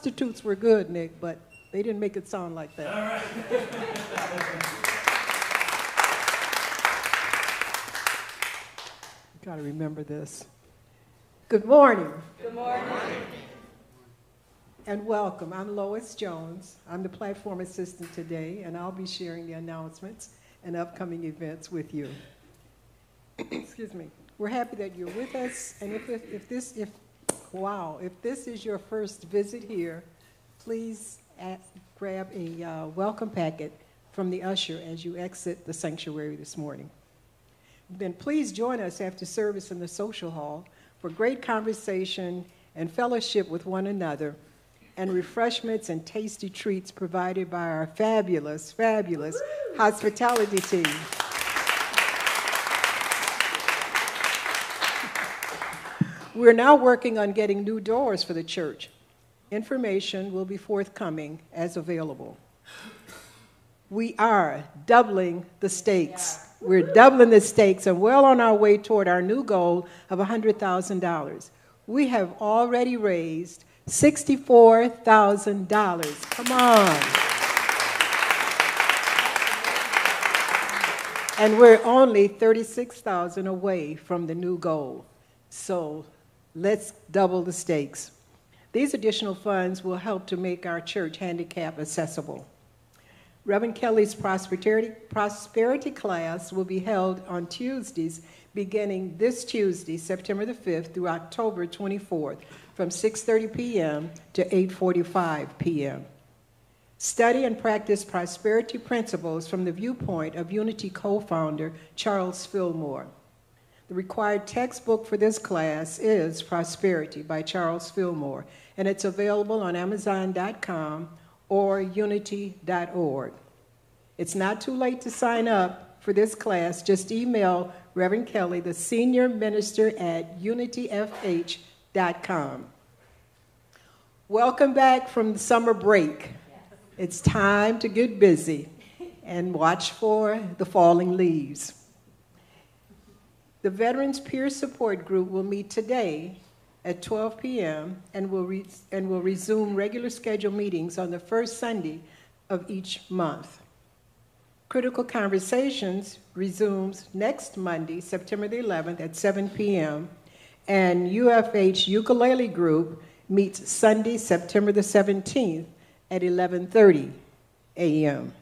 Substitutes were good, Nick, but they didn't make it sound like that. All right. You've got to remember this. Good morning. Good morning. And welcome. I'm Lois Jones. I'm the platform assistant today, and I'll be sharing the announcements and upcoming events with you excuse me, we're happy that you're with us. And if, if, if this, if, wow, if this is your first visit here, please a grab a uh, welcome packet from the usher as you exit the sanctuary this morning. Then please join us after service in the social hall for great conversation and fellowship with one another and refreshments and tasty treats provided by our fabulous, fabulous hospitality team. We're now working on getting new doors for the church. Information will be forthcoming as available. We are doubling the stakes. We're doubling the stakes and well on our way toward our new goal of $100,000. We have already raised $64,000. Come on. And we're only 36,000 away from the new goal. So let's double the stakes. These additional funds will help to make our church handicap accessible. Reverend Kelly's prosperity, prosperity class will be held on Tuesdays beginning this Tuesday, September the 5th through October 24th from 6:30 p.m. to 8:45 p.m. Study and practice prosperity principles from the viewpoint of Unity co-founder Charles Fillmore. The required textbook for this class is Prosperity by Charles Fillmore, and it's available on Amazon.com or unity.org. It's not too late to sign up for this class. Just email Reverend Kelly, the senior minister at unityfh.com. Welcome back from the summer break. It's time to get busy and watch for the falling leaves. The Veterans Peer Support Group will meet today at 12 p.m. and will, re- and will resume regular scheduled meetings on the first Sunday of each month. Critical Conversations resumes next Monday, September the 11th at 7 p.m., and UFH Ukulele Group meets Sunday, September the 17th at 11:30 a.m.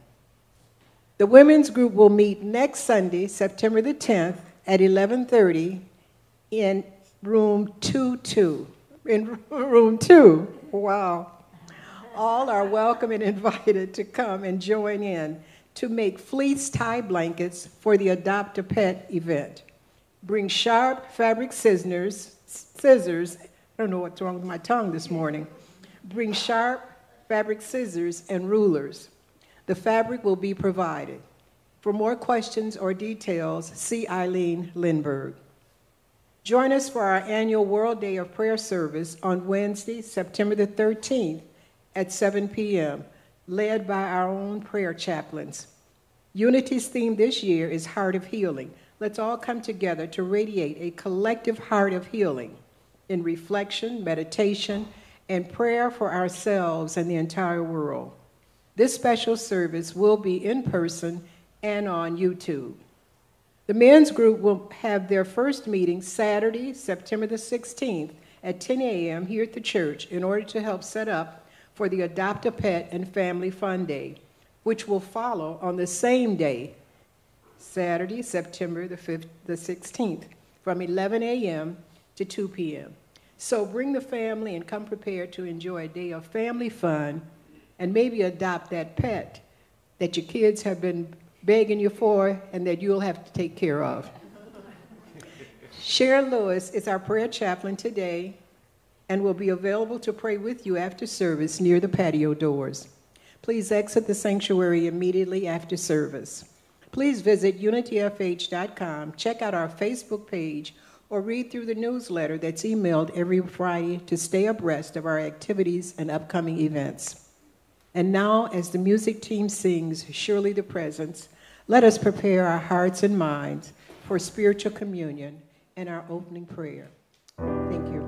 The women's group will meet next Sunday, September the 10th at 11:30 in room 22. In room 2. Wow. All are welcome and invited to come and join in to make fleece tie blankets for the Adopt a Pet event. Bring sharp fabric scissors, scissors, I don't know what's wrong with my tongue this morning. Bring sharp fabric scissors and rulers. The fabric will be provided. For more questions or details, see Eileen Lindberg. Join us for our annual World Day of Prayer service on Wednesday, September the 13th at 7 p.m., led by our own prayer chaplains. Unity's theme this year is Heart of Healing. Let's all come together to radiate a collective heart of healing in reflection, meditation, and prayer for ourselves and the entire world. This special service will be in person and on YouTube. The men's group will have their first meeting Saturday, September the 16th at 10 a.m. here at the church in order to help set up for the Adopt a Pet and Family Fun Day, which will follow on the same day, Saturday, September the, 5th, the 16th, from 11 a.m. to 2 p.m. So bring the family and come prepared to enjoy a day of family fun and maybe adopt that pet that your kids have been begging you for and that you'll have to take care of. Sharon Lewis is our prayer chaplain today and will be available to pray with you after service near the patio doors. Please exit the sanctuary immediately after service. Please visit unityfh.com, check out our Facebook page, or read through the newsletter that's emailed every Friday to stay abreast of our activities and upcoming events. And now, as the music team sings Surely the Presence, let us prepare our hearts and minds for spiritual communion and our opening prayer. Thank you.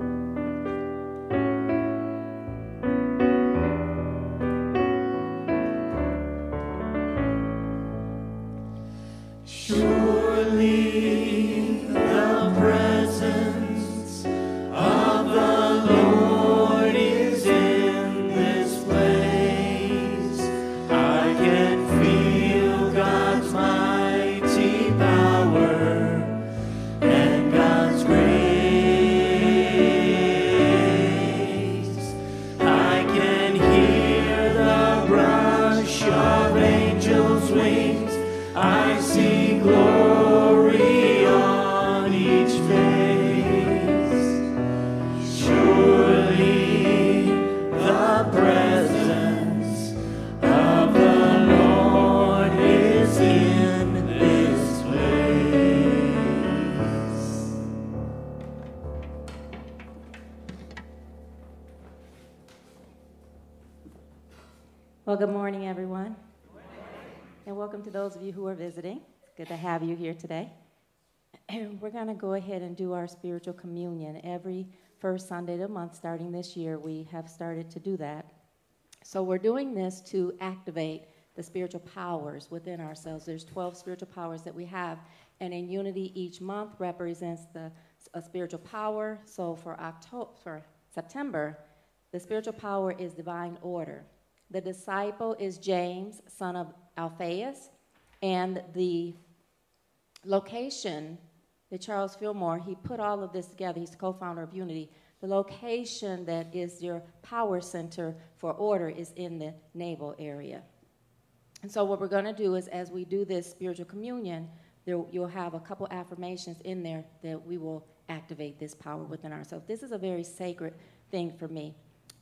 Good to have you here today. And we're going to go ahead and do our spiritual communion every first Sunday of the month starting this year. We have started to do that. So we're doing this to activate the spiritual powers within ourselves. There's 12 spiritual powers that we have, and in unity each month represents the a spiritual power. So for October, for September, the spiritual power is divine order. The disciple is James, son of Alphaeus, and the location that Charles Fillmore, he put all of this together. He's co-founder of Unity. The location that is your power center for order is in the navel area. And so what we're going to do is as we do this spiritual communion, there, you'll have a couple affirmations in there that we will activate this power within ourselves. This is a very sacred thing for me.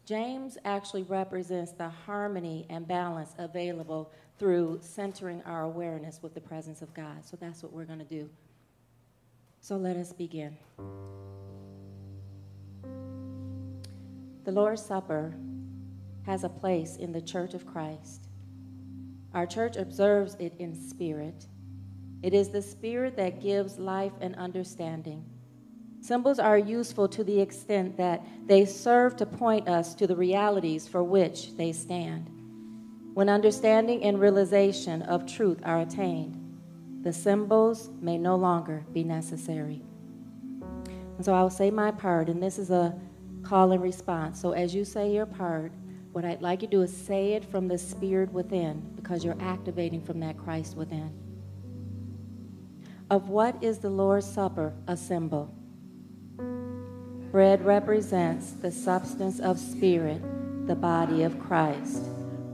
James actually represents the harmony and balance available through centering our awareness with the presence of God. So that's what we're going to do. So let us begin. The Lord's Supper has a place in the Church of Christ. Our church observes it in spirit. It is the spirit that gives life and understanding. Symbols are useful to the extent that they serve to point us to the realities for which they stand. When understanding and realization of truth are attained, the symbols may no longer be necessary. And so I'll say my part, and this is a call and response. So as you say your part, what I'd like you to do is say it from the spirit within, because you're activating from that Christ within. Of what is the Lord's Supper a symbol? Bread represents the substance of spirit, the body of Christ.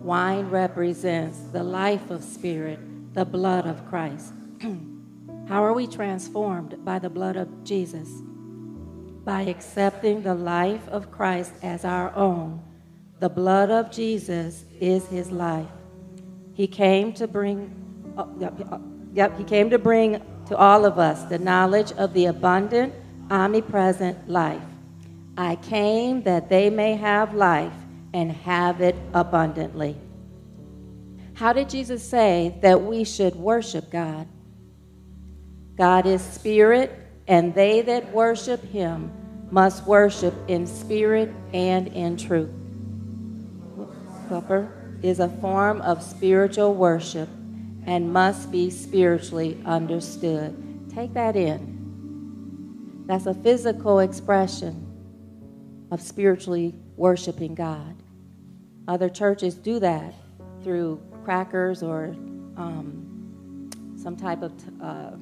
Wine represents the life of spirit, the blood of Christ. How are we transformed by the blood of Jesus? By accepting the life of Christ as our own. The blood of Jesus is his life. He came to bring, uh, yep, uh, yep, he came to bring to all of us the knowledge of the abundant, omnipresent life. I came that they may have life and have it abundantly. How did Jesus say that we should worship God? God is spirit, and they that worship him must worship in spirit and in truth. Supper is a form of spiritual worship and must be spiritually understood. Take that in. That's a physical expression of spiritually worshiping God. Other churches do that through crackers or um, some type of uh,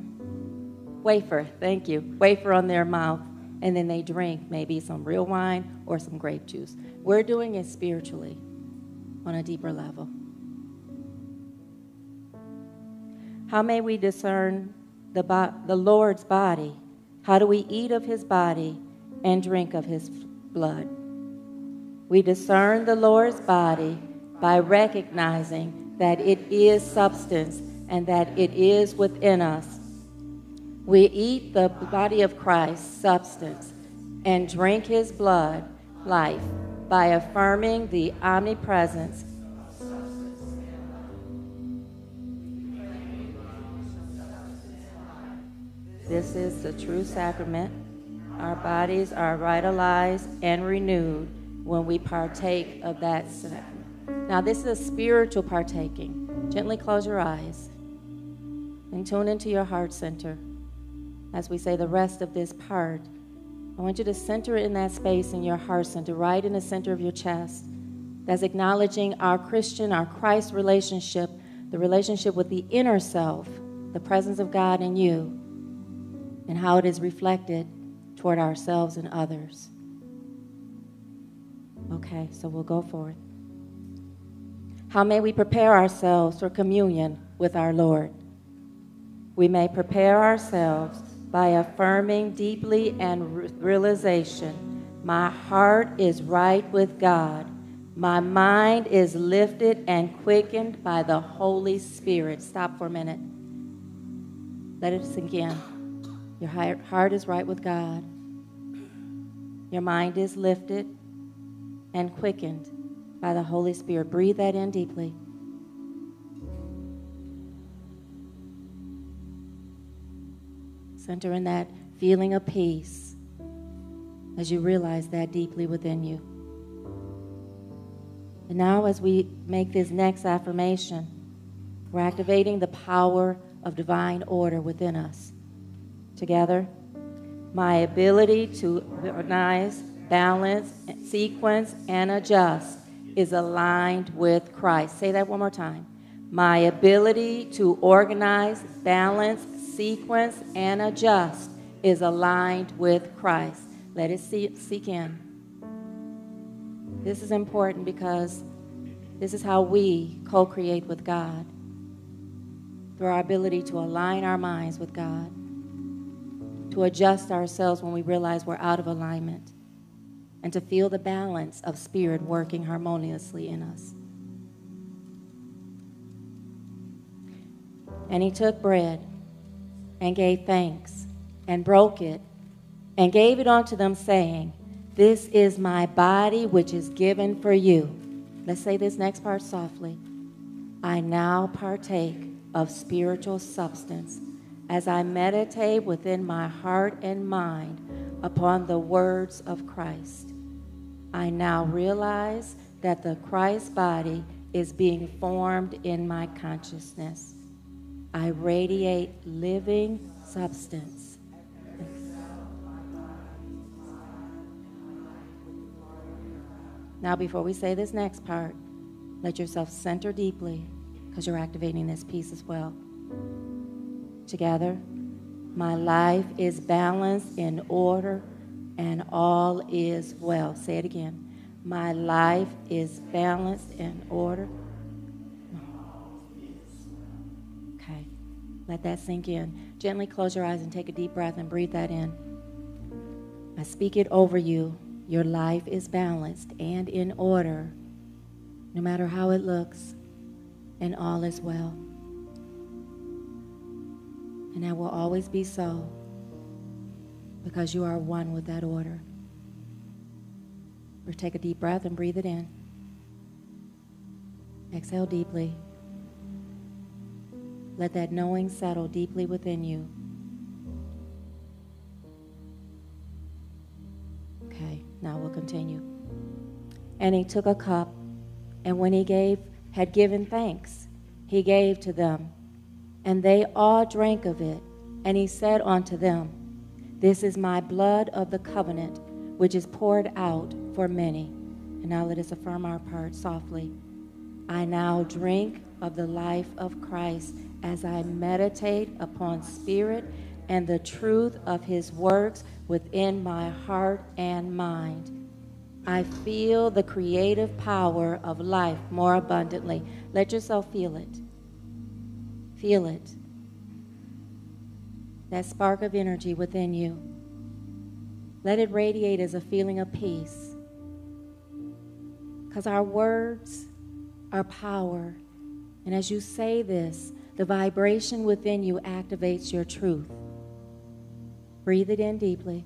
wafer, thank you, wafer on their mouth, and then they drink maybe some real wine or some grape juice. We're doing it spiritually on a deeper level. How may we discern the, bo- the Lord's body? How do we eat of his body and drink of his blood? We discern the Lord's body by recognizing that it is substance and that it is within us. We eat the body of Christ, substance, and drink his blood, life, by affirming the omnipresence This is the true sacrament. Our bodies are vitalized and renewed when we partake of that sacrament. Now, this is a spiritual partaking. Gently close your eyes and tune into your heart center as we say the rest of this part. I want you to center in that space in your heart center, right in the center of your chest. That's acknowledging our Christian, our Christ relationship, the relationship with the inner self, the presence of God in you and how it is reflected toward ourselves and others. Okay, so we'll go forth. How may we prepare ourselves for communion with our Lord? We may prepare ourselves by affirming deeply and re- realization my heart is right with God. My mind is lifted and quickened by the Holy Spirit. Stop for a minute. Let it sink in. Your heart is right with God. Your mind is lifted and quickened by the Holy Spirit. Breathe that in deeply. Center in that feeling of peace as you realize that deeply within you. And now, as we make this next affirmation, we're activating the power of divine order within us. Together, my ability to organize, balance, sequence, and adjust is aligned with Christ. Say that one more time. My ability to organize, balance, sequence, and adjust is aligned with Christ. Let it see, seek in. This is important because this is how we co create with God through our ability to align our minds with God, to adjust ourselves when we realize we're out of alignment, and to feel the balance of spirit working harmoniously in us. And he took bread and gave thanks and broke it and gave it unto them, saying, This is my body which is given for you. Let's say this next part softly. I now partake of spiritual substance as I meditate within my heart and mind upon the words of Christ. I now realize that the Christ body is being formed in my consciousness. I radiate living substance. Now, before we say this next part, let yourself center deeply because you're activating this piece as well. Together, my life is balanced in order and all is well. Say it again. My life is balanced in order. Okay, let that sink in. Gently close your eyes and take a deep breath and breathe that in. I speak it over you. Your life is balanced and in order, no matter how it looks, and all is well. And that will always be so because you are one with that order. Or take a deep breath and breathe it in. Exhale deeply. Let that knowing settle deeply within you. Okay, now we'll continue. And he took a cup, and when he gave, had given thanks, he gave to them. And they all drank of it. And he said unto them, This is my blood of the covenant, which is poured out for many. And now let us affirm our part softly. I now drink of the life of Christ as I meditate upon spirit and the truth of his works within my heart and mind. I feel the creative power of life more abundantly. Let yourself feel it. Feel it. That spark of energy within you. Let it radiate as a feeling of peace. Because our words are power. And as you say this, the vibration within you activates your truth. Breathe it in deeply.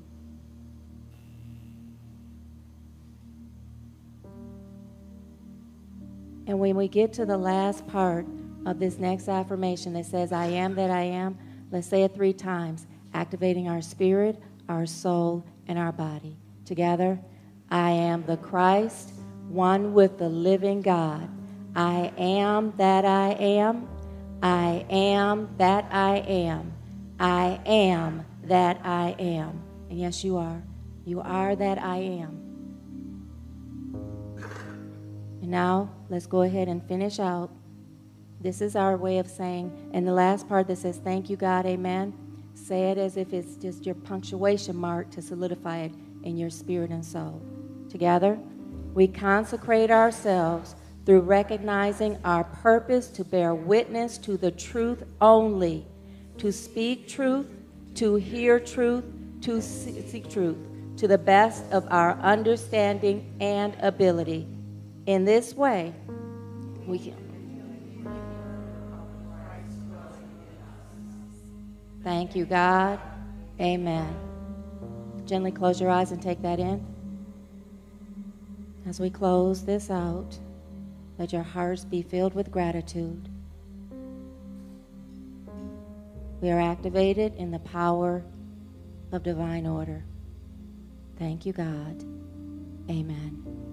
And when we get to the last part of this next affirmation that says, I am that I am, let's say it three times, activating our spirit, our soul, and our body. Together, I am the Christ, one with the living God. I am that I am. I am that I am. I am that I am. And yes, you are. You are that I am. And now, let's go ahead and finish out. This is our way of saying, and the last part that says, Thank you, God, amen. Say it as if it's just your punctuation mark to solidify it in your spirit and soul. Together, we consecrate ourselves through recognizing our purpose to bear witness to the truth only, to speak truth, to hear truth, to seek truth, to the best of our understanding and ability. In this way, we can. Thank you, God. Amen. Gently close your eyes and take that in. As we close this out, let your hearts be filled with gratitude. We are activated in the power of divine order. Thank you, God. Amen.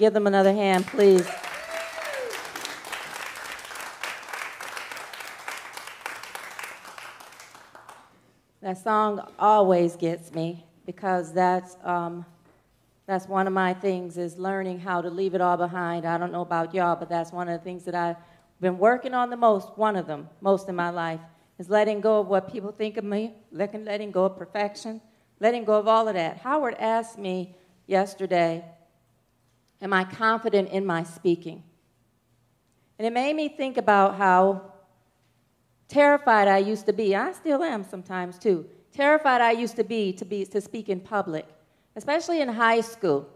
Give them another hand, please? That song always gets me because that's, um, that's one of my things is learning how to leave it all behind. I don't know about y'all, but that's one of the things that I've been working on the most, one of them, most in my life, is letting go of what people think of me, letting, letting go of perfection, letting go of all of that. Howard asked me yesterday, Am I confident in my speaking? And it made me think about how terrified I used to be. I still am sometimes too. Terrified I used to be to, be, to speak in public, especially in high school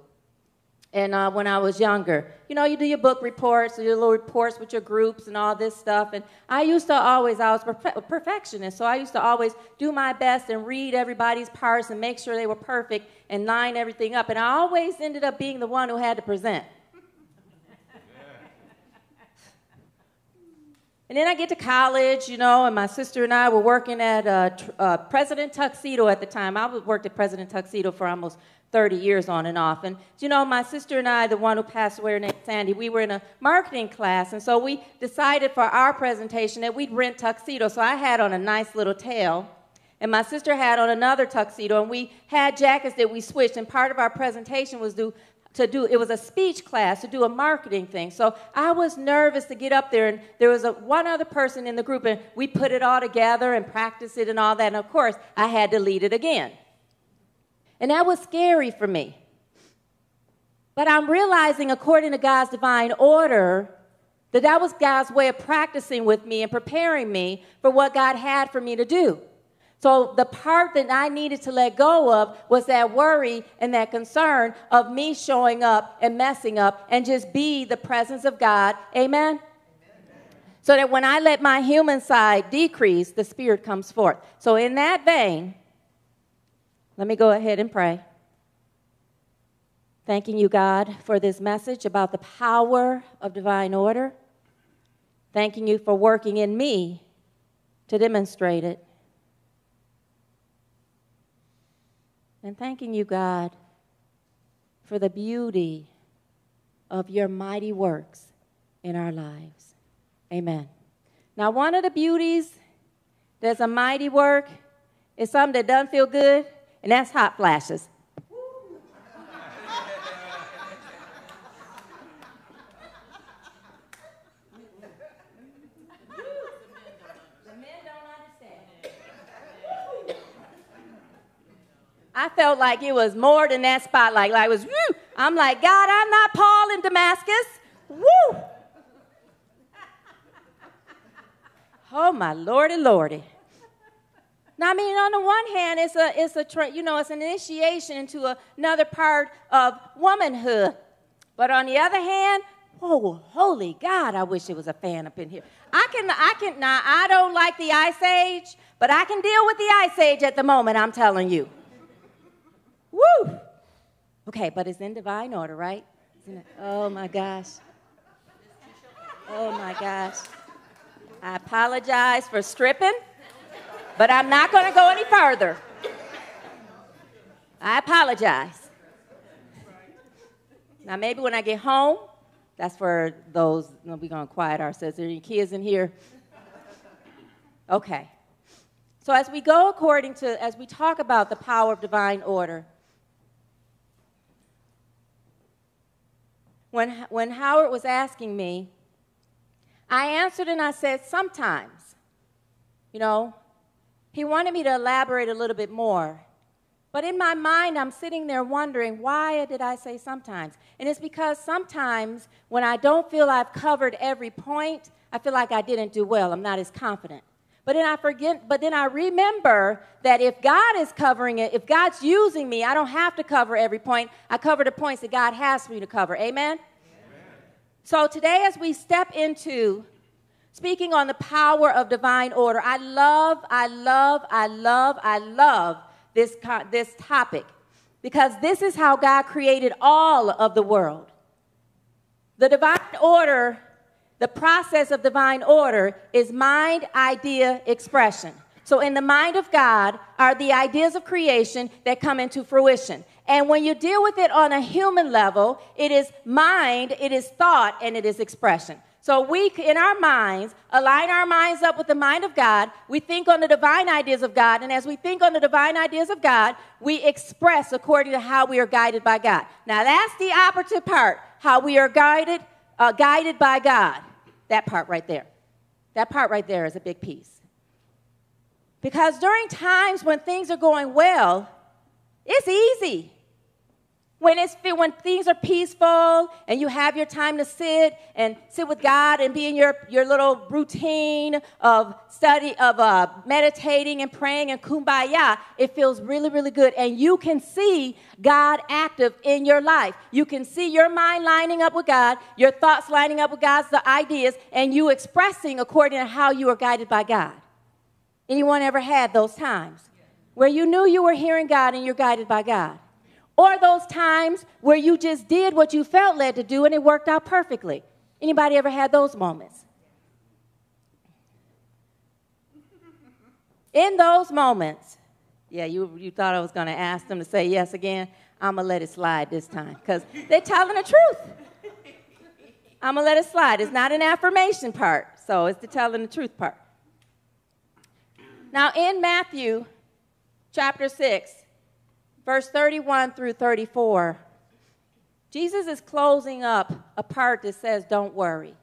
and uh, when I was younger. You know, you do your book reports, your little reports with your groups and all this stuff. And I used to always, I was a perfectionist, so I used to always do my best and read everybody's parts and make sure they were perfect and line everything up. And I always ended up being the one who had to present. And then I get to college, you know, and my sister and I were working at uh, uh, President Tuxedo at the time. I worked at President Tuxedo for almost 30 years on and off. And, you know, my sister and I, the one who passed away, her name Sandy, we were in a marketing class. And so we decided for our presentation that we'd rent tuxedos. So I had on a nice little tail. And my sister had on another tuxedo, and we had jackets that we switched. And part of our presentation was do, to do it was a speech class to do a marketing thing so i was nervous to get up there and there was a, one other person in the group and we put it all together and practiced it and all that and of course i had to lead it again and that was scary for me but i'm realizing according to god's divine order that that was god's way of practicing with me and preparing me for what god had for me to do so the part that I needed to let go of was that worry and that concern of me showing up and messing up and just be the presence of God. Amen. So that when I let my human side decrease, the spirit comes forth. So, in that vein, let me go ahead and pray. Thanking you, God, for this message about the power of divine order. Thanking you for working in me to demonstrate it. And thanking you, God, for the beauty of your mighty works in our lives. Amen. Now, one of the beauties there's a mighty work is something that doesn't feel good, and that's hot flashes. I felt like it was more than that spotlight. Like it was, woo. I'm like, God, I'm not Paul in Damascus. Woo! Oh my lordy, lordy. Now, I mean, on the one hand, it's a, it's a, you know, it's an initiation into a, another part of womanhood. But on the other hand, oh, holy God, I wish it was a fan up in here. I can, I can, now, I don't like the ice age, but I can deal with the ice age at the moment, I'm telling you. Woo! Okay, but it's in divine order, right? Oh my gosh. Oh my gosh. I apologize for stripping, but I'm not going to go any further. I apologize. Now, maybe when I get home, that's for those, we're going to quiet ourselves. Are there any kids in here? Okay. So, as we go according to, as we talk about the power of divine order, when, when Howard was asking me, I answered and I said, sometimes. You know, he wanted me to elaborate a little bit more. But in my mind, I'm sitting there wondering, why did I say sometimes? And it's because sometimes when I don't feel I've covered every point, I feel like I didn't do well. I'm not as confident. But then I forget, but then I remember that if God is covering it, if God's using me, I don't have to cover every point. I cover the points that God has for me to cover. Amen? Amen. So today, as we step into speaking on the power of divine order, I love, I love, I love, I love this, this topic because this is how God created all of the world. The divine order the process of divine order is mind, idea, expression. So, in the mind of God are the ideas of creation that come into fruition. And when you deal with it on a human level, it is mind, it is thought, and it is expression. So we, in our minds, align our minds up with the mind of God. We think on the divine ideas of God. And as we think on the divine ideas of God, we express according to how we are guided by God. Now, that's the operative part how we are guided, uh, guided by God. That part right there. That part right there is a big piece. Because during times when things are going well, it's easy. When, it's, when things are peaceful and you have your time to sit and sit with God and be in your, your little routine of study, of uh, meditating and praying and kumbaya, it feels really, really good. And you can see God active in your life. You can see your mind lining up with God, your thoughts lining up with God's ideas, and you expressing according to how you are guided by God. Anyone ever had those times where you knew you were hearing God and you're guided by God? Or those times where you just did what you felt led to do and it worked out perfectly. Anybody ever had those moments? In those moments, yeah, you, you thought I was going to ask them to say yes again. I'm going to let it slide this time because they're telling the truth. I'm going to let it slide. It's not an affirmation part, so it's the telling the truth part. Now, in Matthew chapter 6, verse 31 through 34, Jesus is closing up a part that says, Don't worry.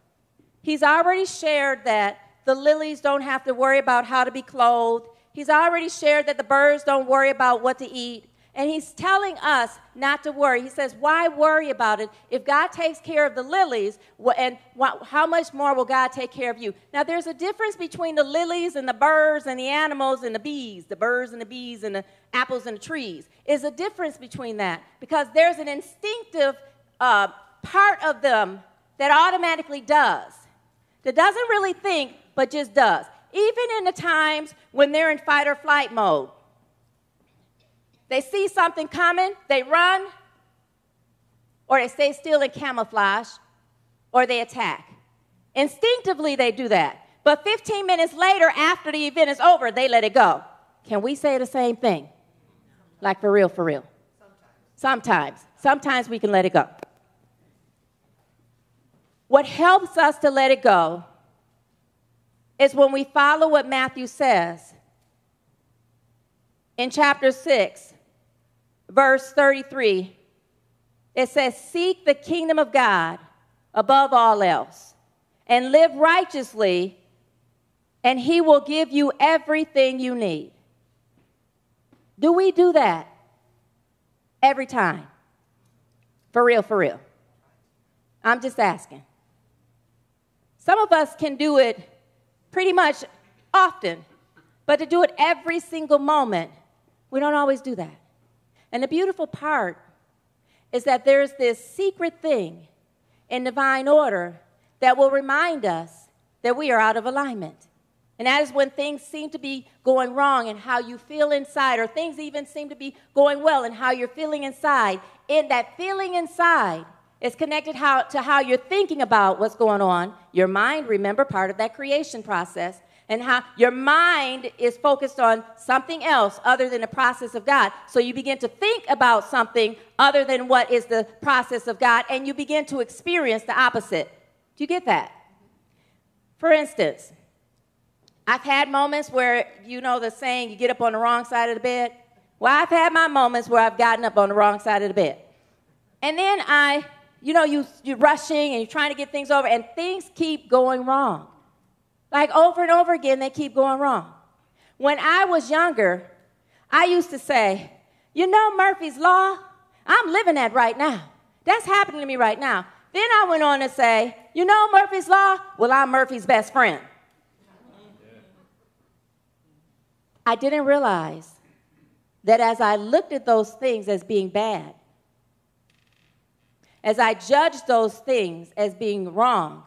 He's already shared that the lilies don't have to worry about how to be clothed. He's already shared that the birds don't worry about what to eat. And he's telling us not to worry. He says, Why worry about it? If God takes care of the lilies, and how much more will God take care of you? Now, there's a difference between the lilies and the birds and the animals and the bees, the birds and the bees and the apples and the trees. Is a difference between that because there's an instinctive uh, part of them that automatically does, that doesn't really think, but just does. Even in the times when they're in fight or flight mode they see something coming, they run, or they stay still in camouflage, or they attack. Instinctively, they do that. But 15 minutes later, after the event is over, they let it go. Can we say the same thing? Like for real, for real? Sometimes. Sometimes, Sometimes we can let it go. What helps us to let it go is when we follow what Matthew says in chapter 6 verse 33, it says, Seek the kingdom of God above all else and live righteously, and he will give you everything you need. Do we do that every time? For real, for real. I'm just asking. Some of us can do it pretty much often, but to do it every single moment, we don't always do that. And the beautiful part is that there's this secret thing in divine order that will remind us that we are out of alignment. And that is when things seem to be going wrong and how you feel inside, or things even seem to be going well and how you're feeling inside. In that feeling inside is connected how, to how you're thinking about what's going on. Your mind, remember, part of that creation process and how your mind is focused on something else other than the process of God. So you begin to think about something other than what is the process of God, and you begin to experience the opposite. Do you get that? For instance, I've had moments where, you know, the saying, you get up on the wrong side of the bed. Well, I've had my moments where I've gotten up on the wrong side of the bed. And then I, you know, you, you're rushing and you're trying to get things over, and things keep going wrong. Like over and over again, they keep going wrong. When I was younger, I used to say, You know Murphy's Law? I'm living that right now. That's happening to me right now. Then I went on to say, You know Murphy's Law? Well, I'm Murphy's best friend. I didn't realize that as I looked at those things as being bad, as I judged those things as being wrong,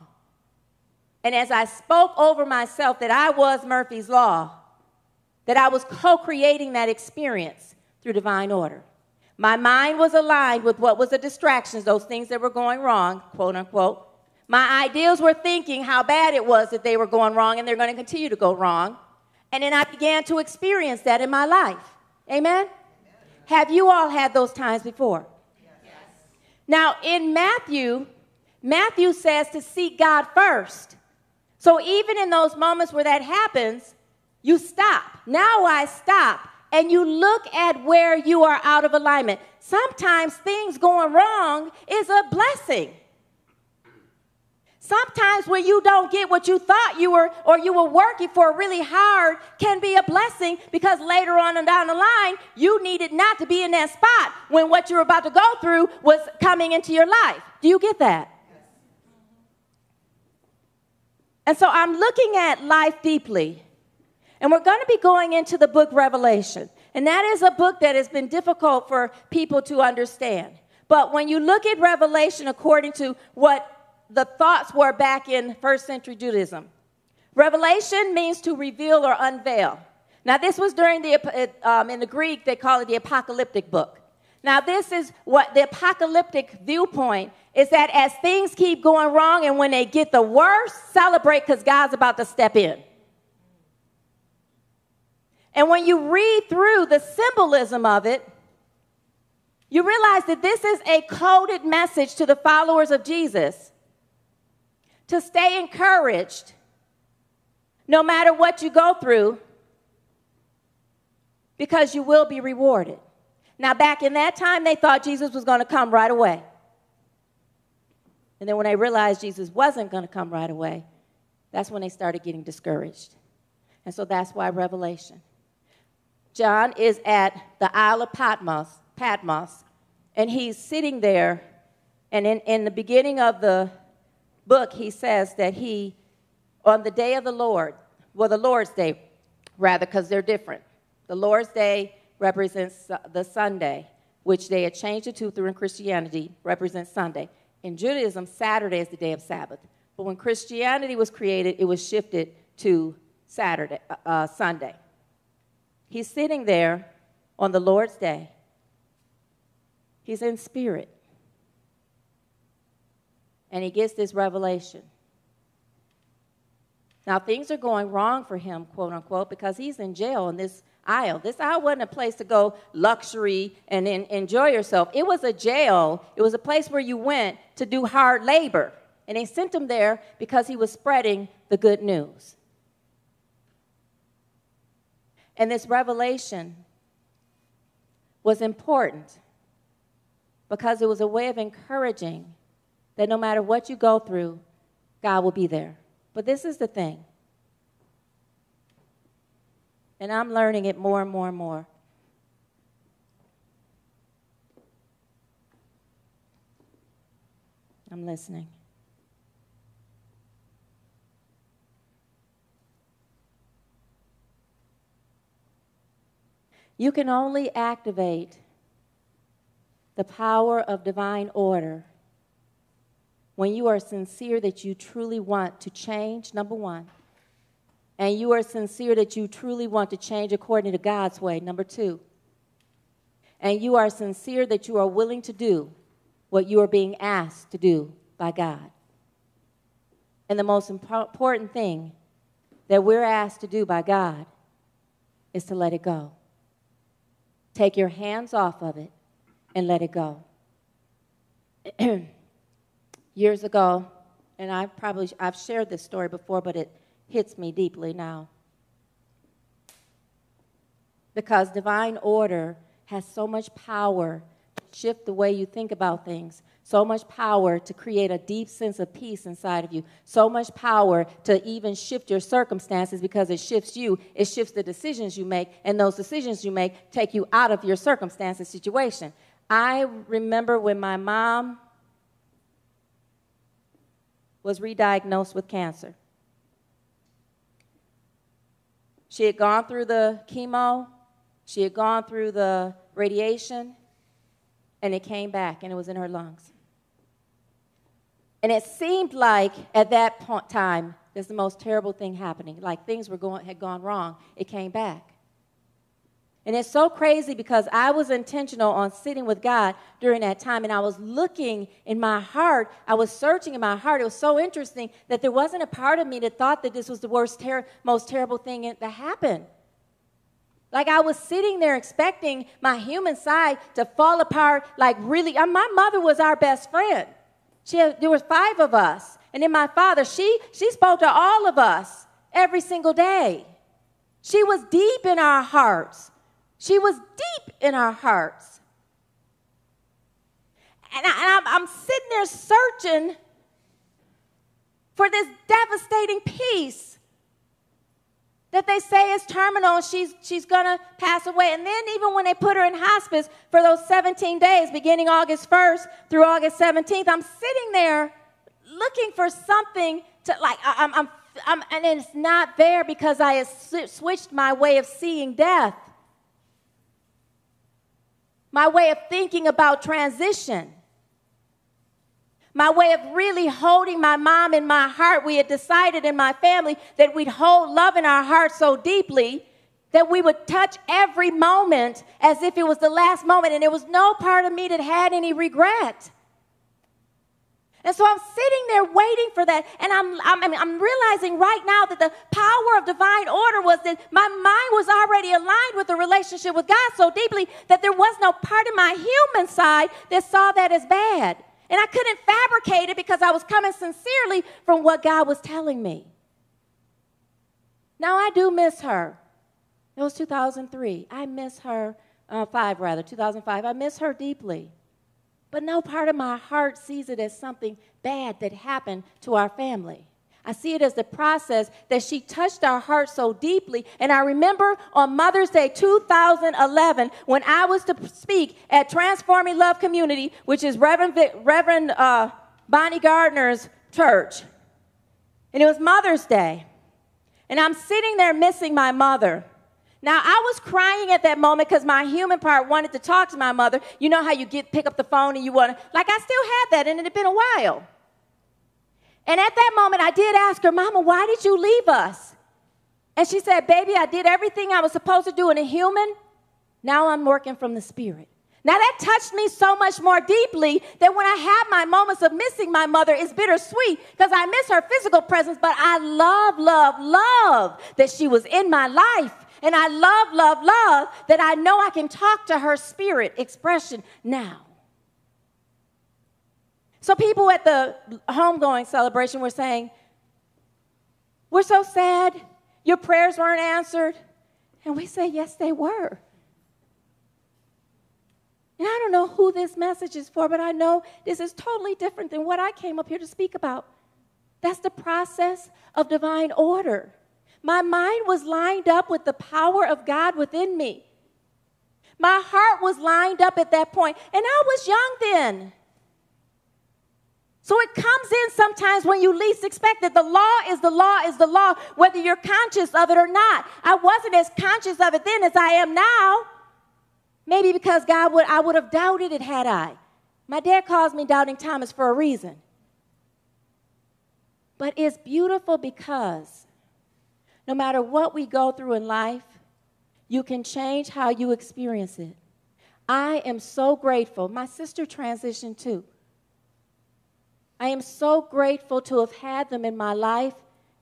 and as I spoke over myself that I was Murphy's Law, that I was co creating that experience through divine order. My mind was aligned with what was the distractions, those things that were going wrong, quote unquote. My ideals were thinking how bad it was that they were going wrong and they're going to continue to go wrong. And then I began to experience that in my life. Amen? Have you all had those times before? Yes. Now, in Matthew, Matthew says to seek God first. So even in those moments where that happens, you stop. Now I stop and you look at where you are out of alignment. Sometimes things going wrong is a blessing. Sometimes when you don't get what you thought you were or you were working for really hard can be a blessing because later on and down the line, you needed not to be in that spot when what you were about to go through was coming into your life. Do you get that? And so I'm looking at life deeply. And we're going to be going into the book Revelation. And that is a book that has been difficult for people to understand. But when you look at Revelation according to what the thoughts were back in first century Judaism. Revelation means to reveal or unveil. Now, this was during the, um, in the Greek, they call it the apocalyptic book. Now, this is what the apocalyptic viewpoint is that as things keep going wrong and when they get the worst, celebrate because God's about to step in. And when you read through the symbolism of it, you realize that this is a coded message to the followers of Jesus to stay encouraged no matter what you go through because you will be rewarded. Now, back in that time, they thought Jesus was going to come right away. And then when they realized Jesus wasn't going to come right away, that's when they started getting discouraged. And so that's why Revelation. John is at the Isle of Patmos, Patmos, and he's sitting there. And in, in the beginning of the book, he says that he, on the day of the Lord, well, the Lord's Day, rather, because they're different. The Lord's Day represents the Sunday, which they had changed it to through in Christianity, represents Sunday. In Judaism, Saturday is the day of Sabbath. But when Christianity was created, it was shifted to Saturday, uh, uh Sunday. He's sitting there on the Lord's Day. He's in spirit and he gets this revelation. Now, things are going wrong for him, quote unquote, because he's in jail and this isle. This isle wasn't a place to go luxury and in, enjoy yourself. It was a jail, it was a place where you went to do hard labor. And they sent him there because he was spreading the good news. And this revelation was important because it was a way of encouraging that no matter what you go through, God will be there. But this is the thing. And I'm learning it more and more and more. I'm listening. You can only activate the power of divine order when you are sincere that you truly want to change, number one, and you are sincere that you truly want to change according to God's way, number two, and you are sincere that you are willing to do what you are being asked to do by God. And the most important thing that we're asked to do by God is to let it go. Take your hands off of it and let it go. years ago, and I probably I've shared this story before, but it hits me deeply now. Because divine order has so much power to shift the way you think about things, so much power to create a deep sense of peace inside of you, so much power to even shift your circumstances because it shifts you, it shifts the decisions you make, and those decisions you make take you out of your circumstances situation. I remember when my mom was re-diagnosed with cancer. She had gone through the chemo, she had gone through the radiation, and it came back and it was in her lungs. And it seemed like at that point time, there's the most terrible thing happening. Like things were going, had gone wrong. It came back. And it's so crazy because I was intentional on sitting with God during that time, and I was looking in my heart. I was searching in my heart. It was so interesting that there wasn't a part of me that thought that this was the worst, ter- most terrible thing that happened. Like I was sitting there expecting my human side to fall apart. Like really, my mother was our best friend. She had, there was five of us, and then my father. She she spoke to all of us every single day. She was deep in our hearts. She was deep in our hearts. And, I, am sitting there searching for this devastating peace that they say is terminal she's, she's going to pass away. And then, even when they put her in hospice for those 17 days, beginning August 1st through August 17th, I'm sitting there looking for something to, like, I, I'm, I'm, I'm and it's not there because I switched my way of seeing death, my way of thinking about transition my way of really holding my mom in my heart. We had decided in my family that we'd hold love in our heart so deeply that we would touch every moment as if it was the last moment. And there was no part of me that had any regret. And so I'm sitting there waiting for that. And I'm, I'm, I'm, realizing right now that the power of divine order was that my mind was already aligned with the relationship with God so deeply that there was no part of my human side that saw that as bad. And I couldn't fabricate it because I was coming sincerely from what God was telling me. Now, I do miss her. It was 2003. I miss her, uh, five rather, 2005. I miss her deeply. But no part of my heart sees it as something bad that happened to our family. I see it as the process that she touched our heart so deeply. And I remember on Mother's Day 2011, when I was to speak at Transforming Love Community, which is Reverend, Reverend uh, Bonnie Gardner's church. And it was Mother's Day. And I'm sitting there missing my mother. Now I was crying at that moment because my human part wanted to talk to my mother. You know how you get pick up the phone and you want to like I still had that and it had been a while. And at that moment, I did ask her, Mama, why did you leave us? And she said, Baby, I did everything I was supposed to do in a human. Now I'm working from the spirit. Now that touched me so much more deeply that when I have my moments of missing my mother, it's bittersweet because I miss her physical presence, but I love, love, love that she was in my life. And I love, love, love that I know I can talk to her spirit expression now. So people at the homegoing celebration were saying, We're so sad. Your prayers weren't answered. And we say, Yes, they were. And I don't know who this message is for, but I know this is totally different than what I came up here to speak about. That's the process of divine order. My mind was lined up with the power of God within me. My heart was lined up at that point, and I was young then. So it comes in sometimes when you least expect it. The law is the law is the law, whether you're conscious of it or not. I wasn't as conscious of it then as I am now. Maybe because God would I would have doubted it had I. My dad calls me doubting Thomas for a reason. But it's beautiful because no matter what we go through in life, you can change how you experience it. I am so grateful. My sister transitioned too. I am so grateful to have had them in my life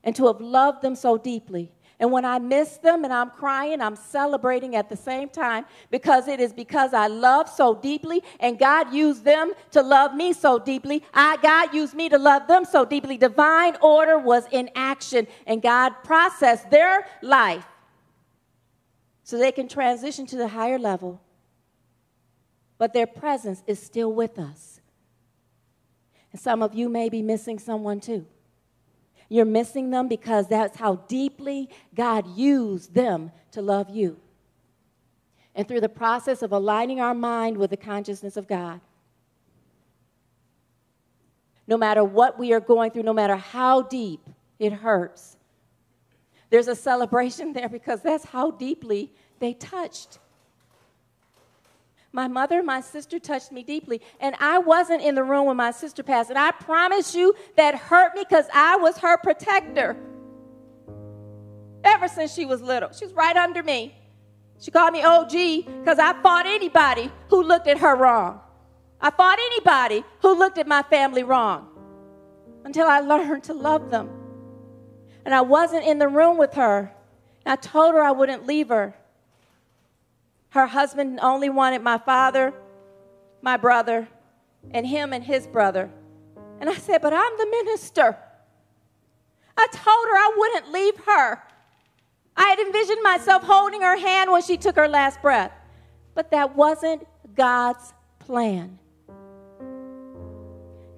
and to have loved them so deeply. And when I miss them and I'm crying, I'm celebrating at the same time because it is because I love so deeply and God used them to love me so deeply. I, God used me to love them so deeply. Divine order was in action and God processed their life so they can transition to the higher level. But their presence is still with us. And some of you may be missing someone too. You're missing them because that's how deeply God used them to love you. And through the process of aligning our mind with the consciousness of God, no matter what we are going through, no matter how deep it hurts, there's a celebration there because that's how deeply they touched. My mother, my sister touched me deeply. And I wasn't in the room when my sister passed. And I promise you that hurt me because I was her protector. Ever since she was little, she was right under me. She called me OG because I fought anybody who looked at her wrong. I fought anybody who looked at my family wrong until I learned to love them. And I wasn't in the room with her. And I told her I wouldn't leave her. Her husband only wanted my father, my brother, and him and his brother. And I said, But I'm the minister. I told her I wouldn't leave her. I had envisioned myself holding her hand when she took her last breath. But that wasn't God's plan.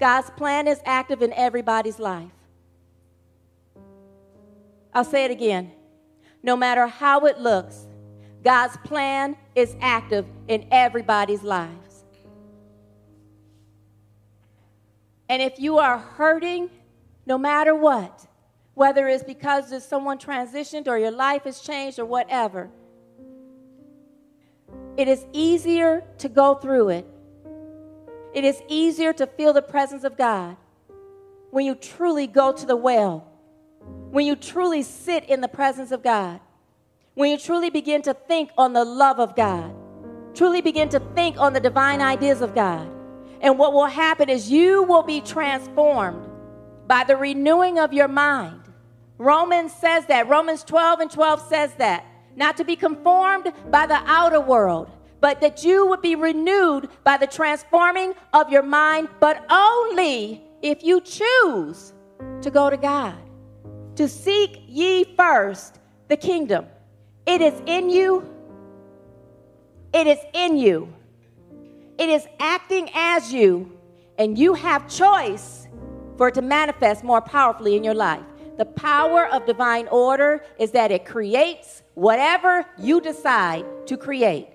God's plan is active in everybody's life. I'll say it again. No matter how it looks, God's plan is active in everybody's lives. And if you are hurting, no matter what, whether it's because someone transitioned or your life has changed or whatever, it is easier to go through it. It is easier to feel the presence of God when you truly go to the well, when you truly sit in the presence of God, when you truly begin to think on the love of God, truly begin to think on the divine ideas of God. And what will happen is you will be transformed by the renewing of your mind. Romans says that. Romans 12 and 12 says that. Not to be conformed by the outer world, but that you would be renewed by the transforming of your mind, but only if you choose to go to God. To seek ye first the kingdom. It is in you. It is in you. It is acting as you, and you have choice for it to manifest more powerfully in your life. The power of divine order is that it creates whatever you decide to create.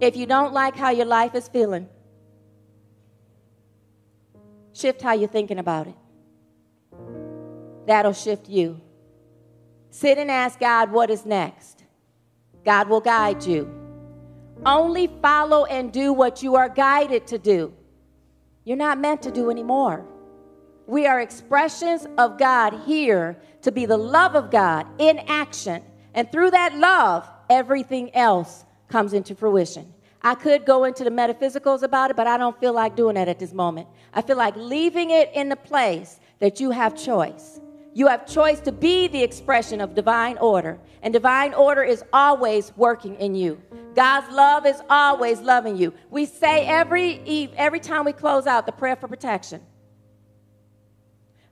If you don't like how your life is feeling, shift how you're thinking about it. That'll shift you. Sit and ask God what is next. God will guide you. Only follow and do what you are guided to do. You're not meant to do anymore. We are expressions of God here to be the love of God in action. And through that love, everything else comes into fruition. I could go into the metaphysicals about it, but I don't feel like doing that at this moment. I feel like leaving it in the place that you have choice. You have choice to be the expression of divine order, and divine order is always working in you. God's love is always loving you. We say every eve, every time we close out the prayer for protection.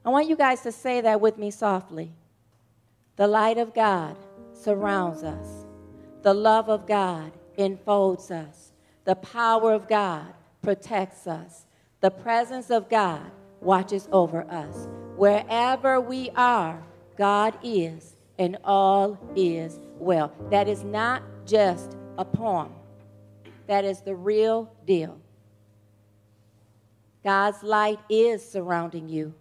I want you guys to say that with me softly. The light of God surrounds us. The love of God enfolds us. The power of God protects us. The presence of God watches over us. Wherever we are, God is, and all is well. That is not just a poem, that is the real deal. God's light is surrounding you.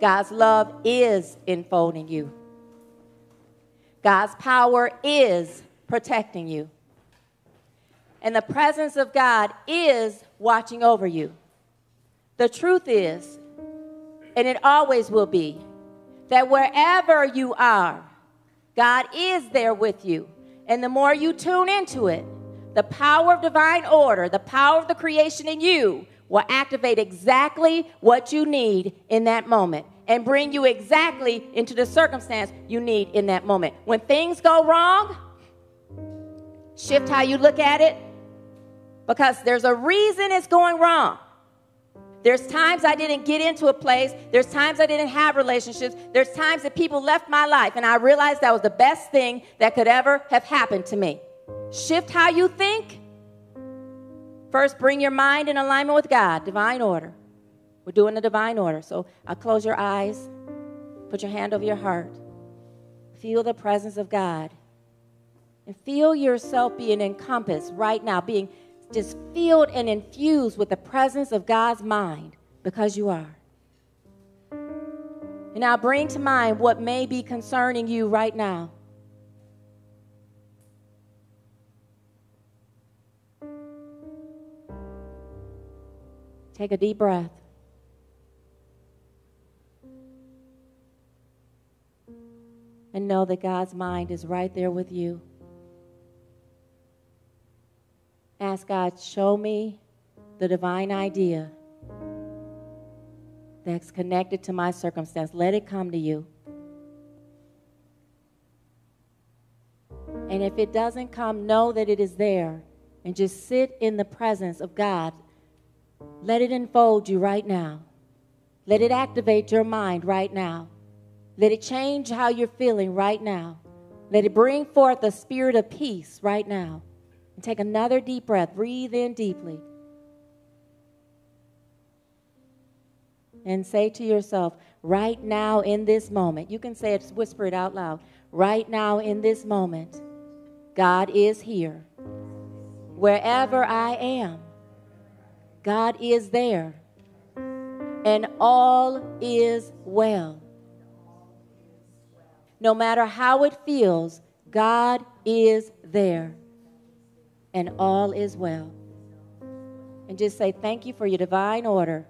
God's love is enfolding you. God's power is protecting you. And the presence of God is watching over you. The truth is, and it always will be, that wherever you are, God is there with you. And the more you tune into it, the power of divine order, the power of the creation in you will activate exactly what you need in that moment and bring you exactly into the circumstance you need in that moment. When things go wrong, shift how you look at it because there's a reason it's going wrong. There's times I didn't get into a place. There's times I didn't have relationships. There's times that people left my life, and I realized that was the best thing that could ever have happened to me. Shift how you think. First, bring your mind in alignment with God, divine order. We're doing the divine order. So I'll close your eyes, put your hand over your heart, feel the presence of God, and feel yourself being encompassed right now, being just filled and infused with the presence of God's mind because you are. And now bring to mind what may be concerning you right now. Take a deep breath. And know that God's mind is right there with you. Ask God, show me the divine idea that's connected to my circumstance. Let it come to you. And if it doesn't come, know that it is there. And just sit in the presence of God. Let it enfold you right now. Let it activate your mind right now. Let it change how you're feeling right now. Let it bring forth a spirit of peace right now. Take another deep breath. Breathe in deeply. And say to yourself, right now in this moment, you can say it, whisper it out loud. Right now in this moment, God is here. Wherever I am, God is there. And all is well. No matter how it feels, God is there. And all is well. And just say, Thank you for your divine order.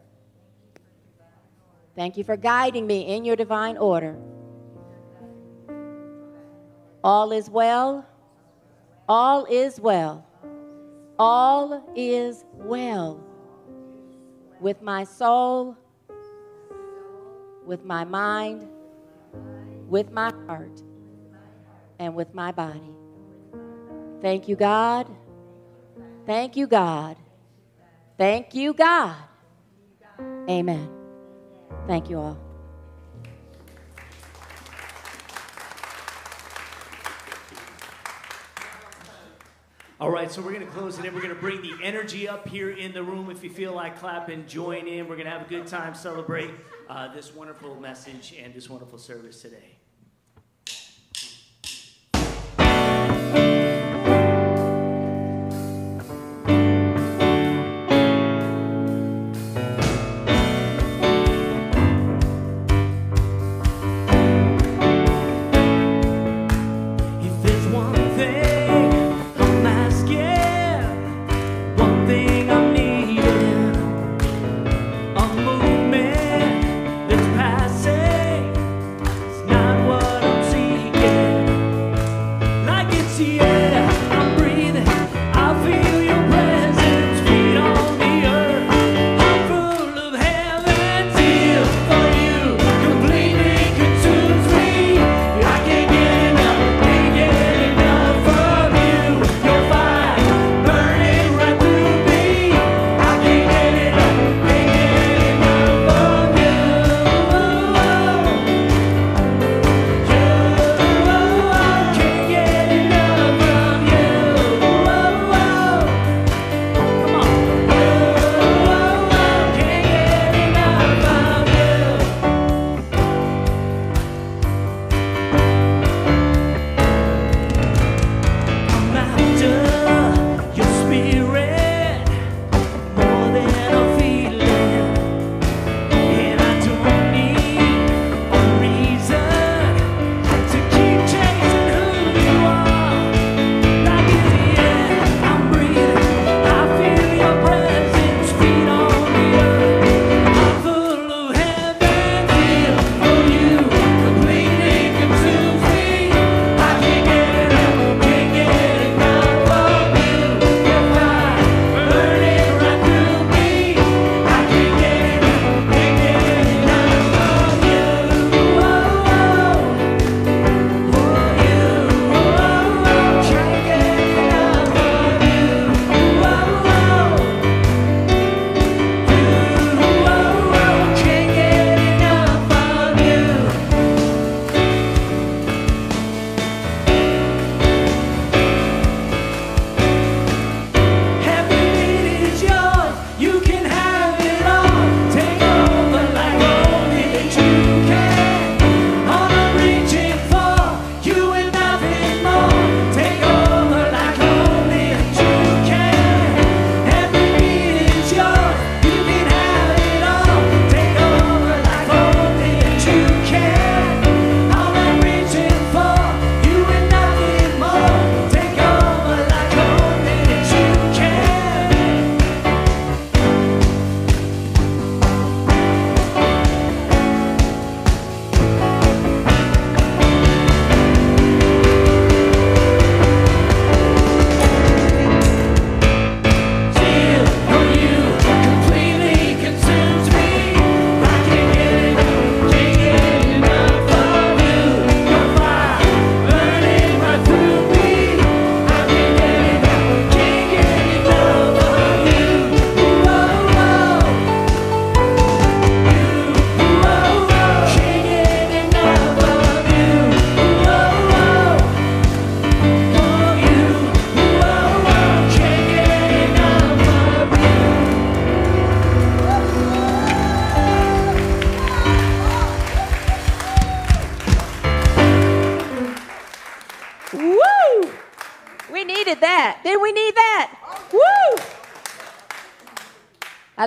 Thank you for guiding me in your divine order. All is well. All is well. All is well with my soul, with my mind, with my heart, and with my body. Thank you, God. Thank you, God. Thank you, God. Amen. Thank you all. All right, so we're going to close it in. We're going to bring the energy up here in the room. If you feel like clapping, join in. We're going to have a good time, celebrate uh, this wonderful message and this wonderful service today.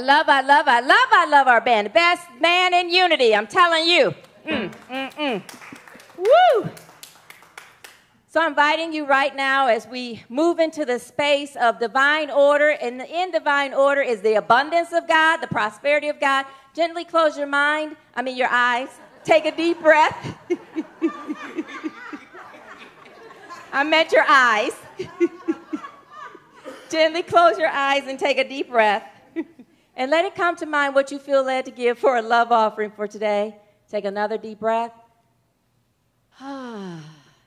Love, I love, I love, I love our band. The best man in unity, I'm telling you. Mm, mm, mm. Woo! So I'm inviting you right now as we move into the space of divine order. And in divine order is the abundance of God, the prosperity of God. Gently close your mind, I mean your eyes. Take a deep breath. I meant your eyes. Gently close your eyes and take a deep breath. And let it come to mind what you feel led to give for a love offering for today. Take another deep breath. and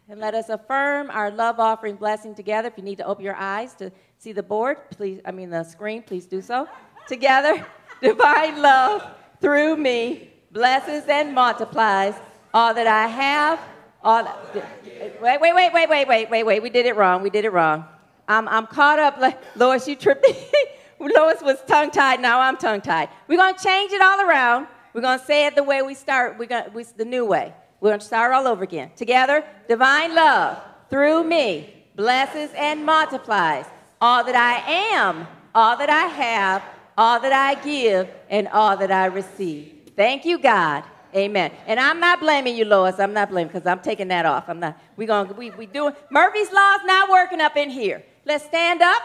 let us affirm our love offering blessing together. If you need to open your eyes to see the board, please, I mean the screen, please do so. Together, divine love through me blesses and multiplies all that I have. All that, wait, wait, wait, wait, wait, wait, wait, wait. We did it wrong. We did it wrong. I'm, I'm caught up. Lois, you tripped. Lois was tongue tied. Now I'm tongue tied. We're going to change it all around. We're going to say it the way we start. We're going to, the new way. We're going to start all over again. Together, divine love through me blesses and multiplies all that I am, all that I have, all that I give, and all that I receive. Thank you, God. Amen. And I'm not blaming you, Lois. I'm not blaming because I'm taking that off. I'm not. We're gonna We we doing Murphy's law's not working up in here. Let's stand up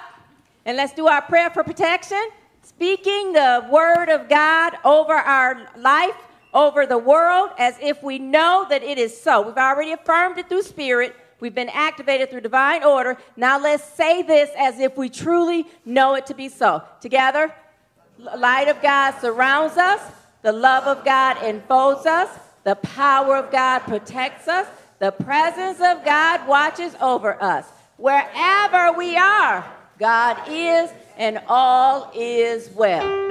and let's do our prayer for protection. Speaking the word of God over our life, over the world, as if we know that it is so. We've already affirmed it through spirit. We've been activated through divine order. Now let's say this as if we truly know it to be so. Together, light of God surrounds us. The love of God enfolds us. The power of God protects us. The presence of God watches over us. Wherever we are, God is, and all is well.